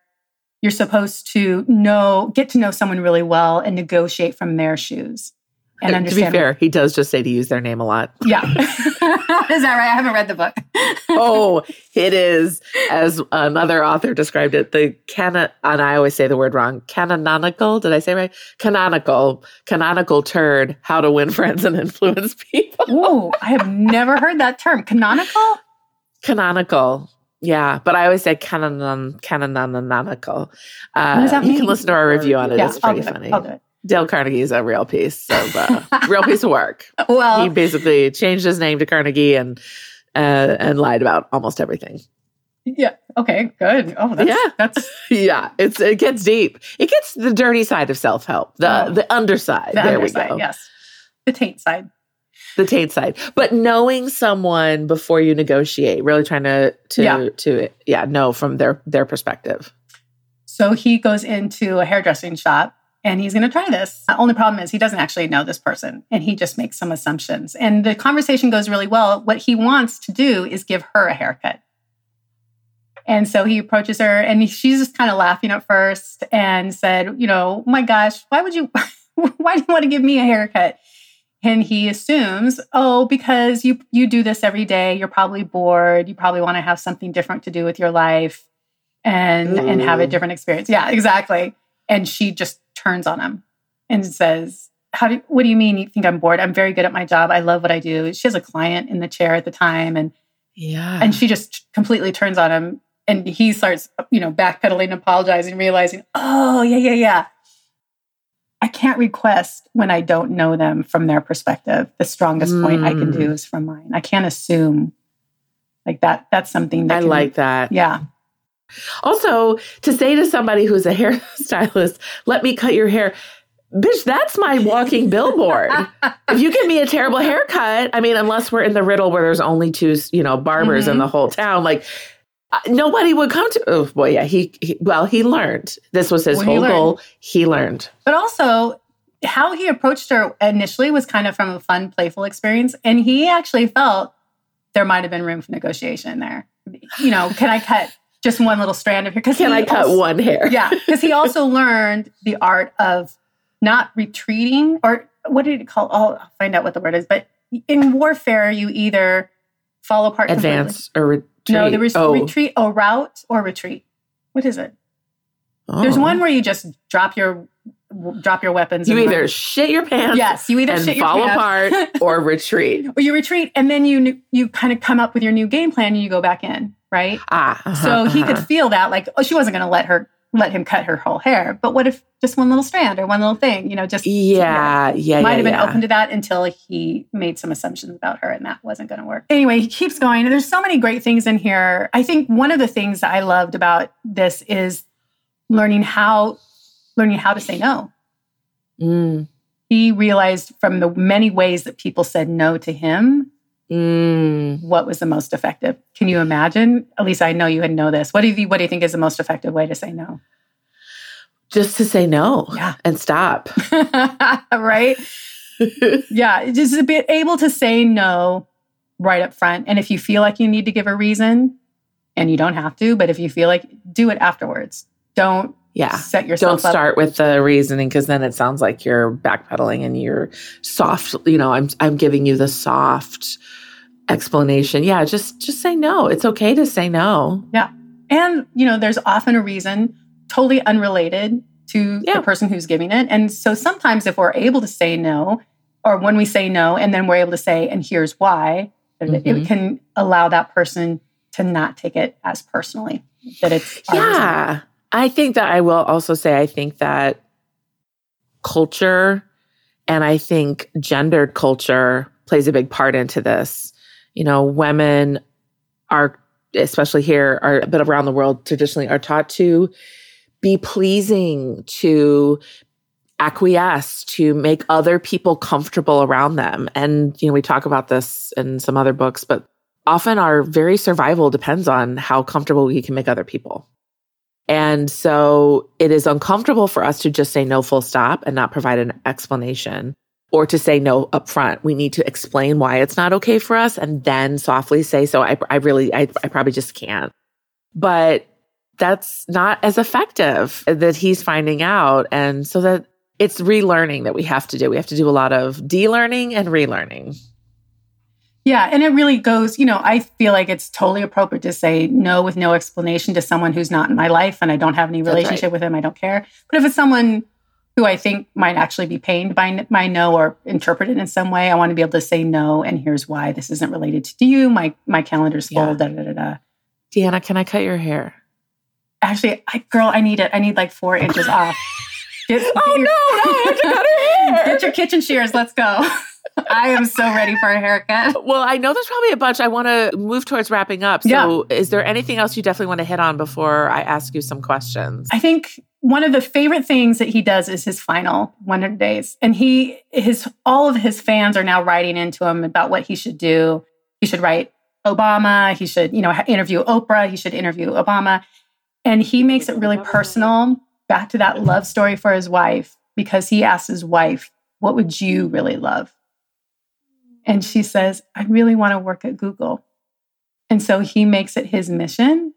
you're supposed to know, get to know someone really well and negotiate from their shoes. and understand. To be fair, he does just say to use their name a lot. Yeah. is that right? I haven't read the book. oh, it is, as another author described it, the canon, and I always say the word wrong, canonical. Did I say right? Canonical, canonical turd, how to win friends and influence people. Oh, I have never heard that term. Canonical? Canonical. Yeah, but I always say canon canonical. Uh, what does that mean? you can listen to our review on it. Yeah, it's pretty funny. It. Dale Carnegie is a real piece of uh, real piece of work. Well, he basically changed his name to Carnegie and uh, and lied about almost everything. Yeah. Okay. Good. Oh, that's, yeah. That's yeah. It's it gets deep. It gets the dirty side of self help. The oh, the underside. The there underside, we go. Yes. The taint side. The taint side. But knowing someone before you negotiate, really trying to to Yeah. to yeah know from their their perspective. So he goes into a hairdressing shop and he's going to try this. The only problem is he doesn't actually know this person and he just makes some assumptions. And the conversation goes really well. What he wants to do is give her a haircut. And so he approaches her and she's just kind of laughing at first and said, You know, my gosh, why would you, why do you want to give me a haircut? And he assumes, oh, because you you do this every day, you're probably bored, you probably want to have something different to do with your life and and have a mm. different experience. Yeah, exactly. And she just turns on him and says, "How do what do you mean you think I'm bored? I'm very good at my job. I love what I do." She has a client in the chair at the time and Yeah. and she just completely turns on him and he starts, you know, backpedaling, apologizing, realizing, "Oh, yeah, yeah, yeah. I can't request when I don't know them from their perspective. The strongest point I can do Mm. is from mine. I can't assume like that. That's something that I like that. Yeah. Also, to say to somebody who's a hairstylist, let me cut your hair. Bitch, that's my walking billboard. if you give me a terrible haircut, I mean, unless we're in the riddle where there's only two, you know, barbers in Mhm. the whole town, like Uh, nobody would come to. Oh boy, yeah. He, he well, he learned. This was his Well, whole learned. goal. He learned. But also, how he approached her initially was kind of from a fun, playful experience. And he actually felt there might have been room for negotiation there. You know, can I cut just one little strand of hair? Because Can I cut one hair? Yeah, because he also learned the art of not retreating, or what did he call? Oh, I'll find out what the word is. But in warfare, you either fall apart completely- Advance or No, there was oh. retreat, or route, or retreat. What is it? There's Oh. one where you just drop your drop your weapons. You either run. shit your pants yes, you either and shit your fall pants, apart or retreat. or you retreat, and then you you kind of come up with your new game plan and you go back in, right? Ah, so uh-huh, he could uh-huh. feel that, like, oh, she wasn't going to let her let him cut her whole hair, but what if just one little strand or one little thing, you know, just Yeah, yeah, might yeah, have been yeah. open to that until he made some assumptions about her and that wasn't going to work. Anyway, he keeps going. There's so many great things in here. I think one of the things that I loved about this is learning how learning how to say no. Mm, He realized from the many ways that people said no to him, mm. what was the most effective. Can you imagine? At least I know you would know this. What do you what do you think is the most effective way to say no? Just to say no Yeah. and stop. right? Yeah, just to be able to say no right up front. And if you feel like you need to give a reason, and you don't have to, but if you feel like, do it afterwards. Don't yeah. set yourself Don't yourself up. start with the reasoning because then it sounds like you're backpedaling and you're soft. You know, I'm I'm giving you the soft explanation. Yeah, just just say no. It's okay to say no. Yeah. And you know, there's often a reason totally unrelated to Yeah. the person who's giving it. And so sometimes if we're able to say no, or when we say no, and then we're able to say, and here's why, it- it can allow that person to not take it as personally. That it's reason. Yeah. I think that I will also say I think that culture and I think gendered culture plays a big part into this. You know, women are especially here are but around the world traditionally are taught to be pleasing, to acquiesce, to make other people comfortable around them. And you know, we talk about this in some other books, but often our very survival depends on how comfortable we can make other people. And so it is uncomfortable for us to just say no full stop and not provide an explanation or to say no up front. We need to explain why it's not okay for us and then softly say, so I, I really, I, I probably just can't. But that's not as effective that he's finding out. And so that it's relearning that we have to do. We have to do a lot of de-learning and relearning. Yeah, and it really goes, you know, I feel like it's totally appropriate to say no with no explanation to someone who's not in my life and I don't have any relationship right. with them, I don't care. But if it's someone who I think might actually be pained by my no or interpreted in some way, I want to be able to say no and here's why this isn't related to you. My my calendar's full, yeah. da da da da. Deanna, can I cut your hair? Actually, I, girl, I need it. I need like four inches off. Get, oh your, no, no, I have to cut her hair. Get your kitchen shears. Let's go. I am so ready for a haircut. Well, I know there's probably a bunch. I want to move towards wrapping up. So, yeah. is there anything else you definitely want to hit on before I ask you some questions? I think one of the favorite things that he does is his final 100 days. And he his all of his fans are now writing into him about what he should do. He should write Obama, he should, you know, interview Oprah, he should interview Obama. And he makes it really personal back to that love story for his wife because he asks his wife, "What would you really love?" And she says, I really want to work at Google. And so he makes it his mission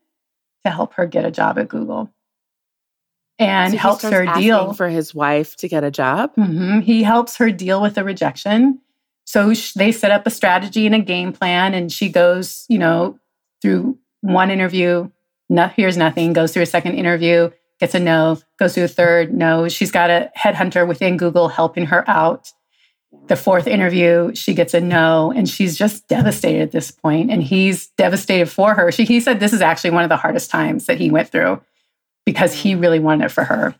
to help her get a job at Google and so helps her deal for his wife to get a job. Mm-hmm. He helps her deal with the rejection. So sh- they set up a strategy and a game plan, and she goes, you know, through one interview, no, here's nothing, goes through a second interview, gets a no, goes through a third no. She's got a headhunter within Google helping her out the fourth interview, she gets a no, and she's just devastated at this point. And he's devastated for her. She, he said this is actually one of the hardest times that he went through because he really wanted it for her.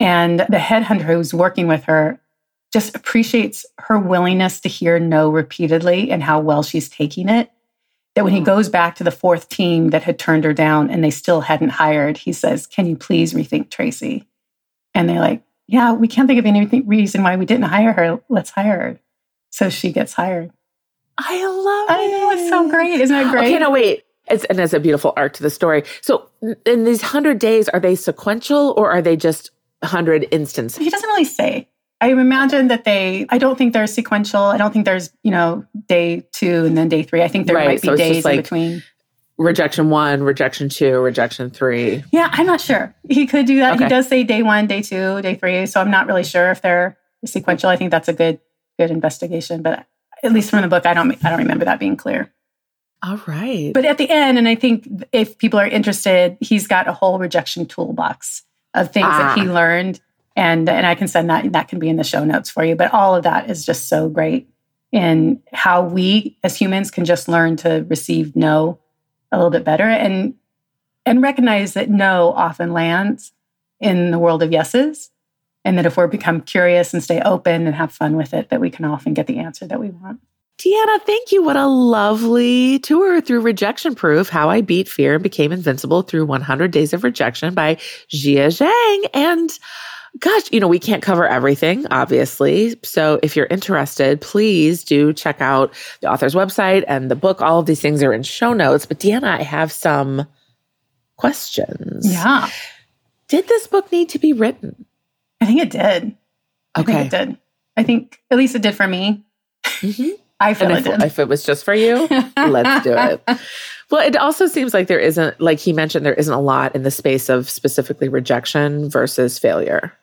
And the headhunter who's working with her just appreciates her willingness to hear no repeatedly and how well she's taking it. That when he mm-hmm. goes back to the fourth team that had turned her down and they still hadn't hired, he says, Can you please rethink Tracy? And they're like, yeah, we can't think of any reason why we didn't hire her. Let's hire her. So she gets hired. I love I it. I know it's so great. Isn't it great? Okay, no, wait. It's, and there's a beautiful arc to the story. So in these hundred days, are they sequential or are they just hundred instances? He doesn't really say. I imagine that they, I don't think they're sequential. I don't think there's, you know, day two and then day three. I think there right, might be so days like, in between rejection one, rejection two, rejection three. Yeah, I'm not sure. He could do that. Okay. He does say day one, day two, day three. So I'm not really sure if they're sequential. I think that's a good good investigation. But at least from the book, I don't I don't remember that being clear. All right. But at the end, and I think if people are interested, he's got a whole rejection toolbox of things ah. that he ah. learned. And and I can send that that can be in the show notes for you. But all of that is just so great in how we as humans can just learn to receive no a little bit better and and recognize that no often lands in the world of yeses and that if we become curious and stay open and have fun with it that we can often get the answer that we want Deanna, thank you. What a lovely tour through Rejection Proof How I Beat Fear and Became Invincible Through 100 Days of Rejection by Jia Jiang. And gosh, you know, we can't cover everything, obviously. So if you're interested, please do check out the author's website and the book. All of these things are in show notes. But Deanna, I have some questions. Yeah. Did this book need to be written? I think it did. Okay. I think it did. I think at least it did for me. Mm-hmm. I feel and if, it if it was just for you, let's do it. Well, it also seems like there isn't, like he mentioned, there isn't a lot in the space of specifically rejection versus failure.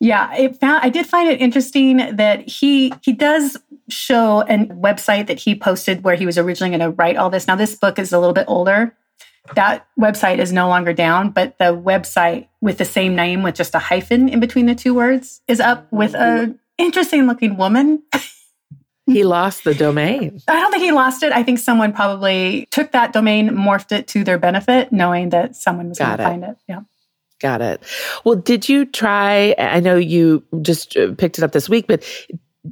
Yeah, it found, I did find it interesting that he he does show a website that he posted where he was originally going to write all this. Now, this book is a little bit older. That website is no longer down, but the website with the same name with just a hyphen in between the two words is up with a mm-hmm. interesting looking woman. he lost the domain. I don't think he lost it. I think someone probably took that domain, morphed it to their benefit, knowing that someone was going to find it. Yeah. Got it. Well, did you try? I know you just uh, picked it up this week, but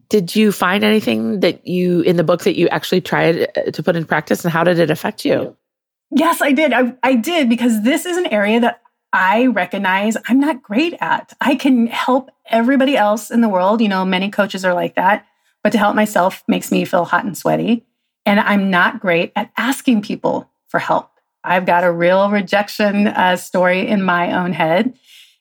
did you find anything that you in the book that you actually tried uh, to put in practice and how did it affect you? Yes, I did. I, I did because this is an area that I recognize I'm not great at. I can help everybody else in the world. You know, many coaches are like that, but to help myself makes me feel hot and sweaty. And I'm not great at asking people for help. I've got a real rejection uh, story in my own head.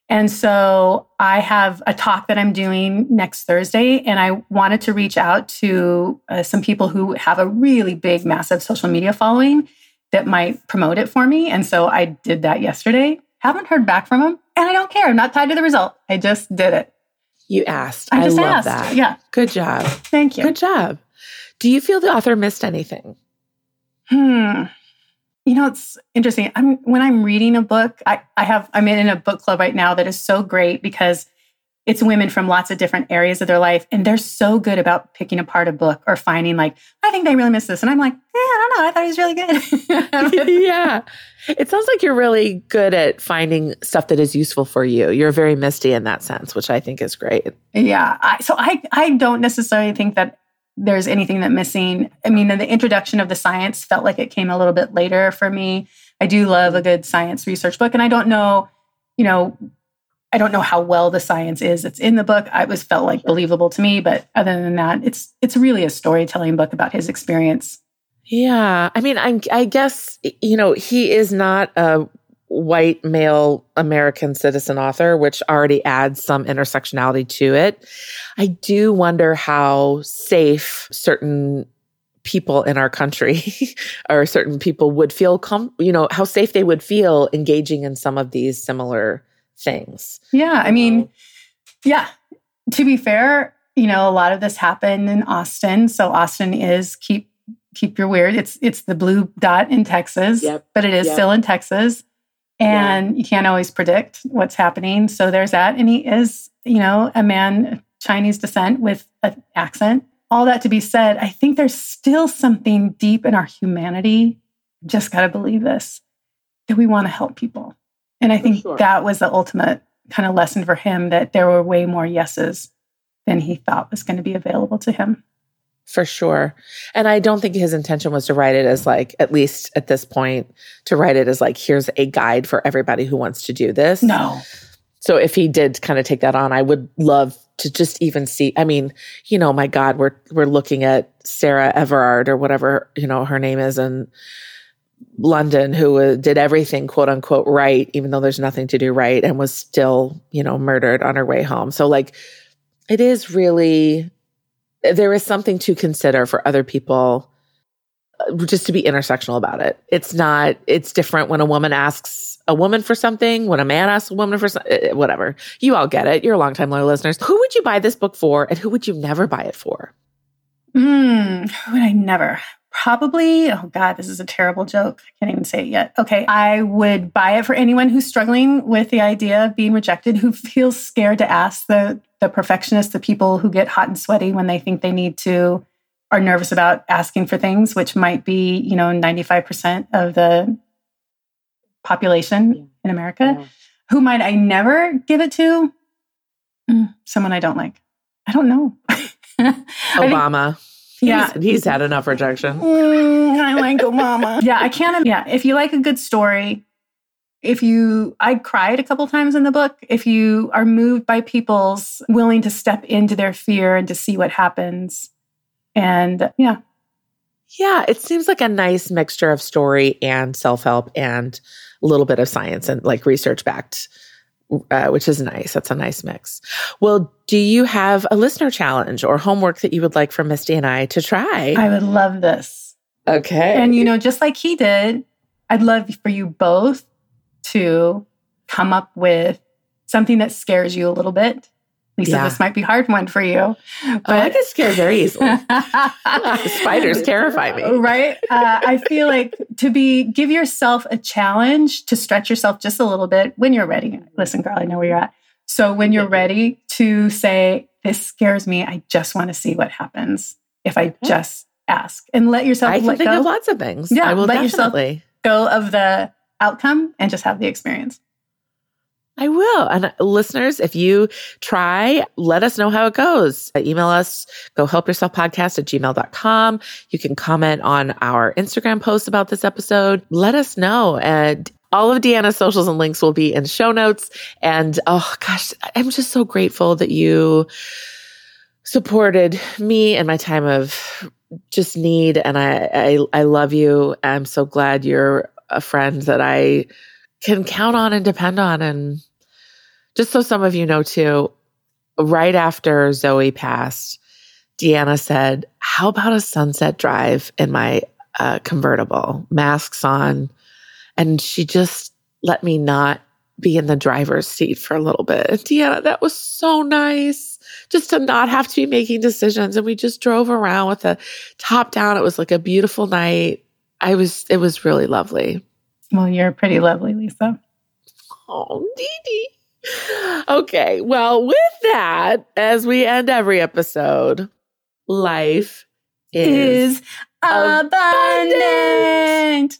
And so I have a talk that I'm doing next Thursday, and I wanted to reach out to uh, some people who have a really big, massive social media following that might promote it for me. And so I did that yesterday. Haven't heard back from them, and I don't care. I'm not tied to the result. I just did it. You asked. I, I love asked. that. Yeah. Good job. Thank you. Good job. Do you feel the author missed anything? Hmm. You know, it's interesting. I'm when I'm reading a book, I, I have I'm in a book club right now that is so great because it's women from lots of different areas of their life and they're so good about picking apart a book or finding like i think they really missed this. And i'm like yeah i don't know. I thought it was really good. Yeah. It sounds like you're really good at finding stuff that is useful for you. You're very misty in that sense which i think is great. Yeah. I, so i i don't necessarily think that there's anything that missing i mean the introduction of the science felt like it came a little bit later for me i do love a good science research book and i don't know you know I don't know how well the science is. It's in the book. I was felt like believable to me, but other than that, it's it's really a storytelling book about his experience. Yeah, I mean, I, I guess you know he is not a white male American citizen author, which already adds some intersectionality to it. I do wonder how safe certain people in our country or certain people would feel com- you know how safe they would feel engaging in some of these similar things. Yeah. I mean, yeah. To be fair, you know, a lot of this happened in Austin. So Austin is keep keep your weird. It's it's the blue dot in Texas, yep. but it is yep. still in Texas. And yeah. you can't always predict what's happening. So there's that. And he is, you know, a man of Chinese descent with an accent. All that to be said, I think there's still something deep in our humanity. Just got to believe this that we want to help people. And I think sure. that was the ultimate kind of lesson for him that there were way more yeses than he thought was going to be available to him. For sure. And I don't think his intention was to write it as like, at least at this point, to write it as like, here's a guide for everybody who wants to do this. No. So if he did kind of take that on, I would love to just even see. I mean, you know, my God, we're we're looking at Sarah Everard or whatever, you know, her name is and London who uh, did everything quote unquote right, even though there's nothing to do right, and was still, you know, murdered on her way home. So, like, it is really, there is something to consider for other people uh, just to be intersectional about it. It's not, it's different when a woman asks a woman for something, when a man asks a woman for something, uh, whatever. You all get it. You're a longtime loyal listeners. Who would you buy this book for and who would you never buy it for? Hmm, who would I never? Probably, oh God, this is a terrible joke. I can't even say it yet. Okay. I would buy it for anyone who's struggling with the idea of being rejected, who feels scared to ask the, the perfectionists, the people who get hot and sweaty when they think they need to, are nervous about asking for things, which might be, you know, 95% of the population yeah. in America. Yeah. Who might I never give it to? Mm, someone I don't like. I don't know. Obama. Yeah. He's, he's had enough rejection. Mm, I like Obama. yeah, I can't. Yeah, if you like a good story, if you, I cried a couple times in the book. If you are moved by people's willing to step into their fear and to see what happens. And yeah. Yeah, it seems like a nice mixture of story and self help and a little bit of science and like research backed uh, which is nice. That's a nice mix. Well, do you have a listener challenge or homework that you would like for Misty and I to try? I would love this. Okay. And, you know, just like he did, I'd love for you both to come up with something that scares you a little bit Lisa, yeah. this might be hard one for you. But oh, I get scared very easily. Spiders terrify me. Right? Uh, I feel like to be give yourself a challenge to stretch yourself just a little bit when you're ready. Listen, girl, I know where you're at. So when you're ready to say, "This scares me. I just want to see what happens if I just ask," and let yourself. I can let think go. of lots of things. Yeah, I will let definitely. yourself go of the outcome and just have the experience. I will. And uh, listeners, if you try, let us know how it goes. Uh, email us, go help yourself podcast at gmail.com. You can comment on our Instagram post about this episode. Let us know. And all of Deanna's socials and links will be in show notes. And oh gosh, I'm just so grateful that you supported me in my time of just need. And I, I, I love you. I'm so glad you're a friend that I can count on and depend on. And just so some of you know too, right after Zoe passed, Deanna said, How about a sunset drive in my uh, convertible, masks on? And she just let me not be in the driver's seat for a little bit. Deanna, that was so nice just to not have to be making decisions. And we just drove around with the top down. It was like a beautiful night. I was, it was really lovely. Well, you're pretty lovely, Lisa. Oh, Dee Dee. Okay. Well, with that, as we end every episode, life is, is abundant. abundant.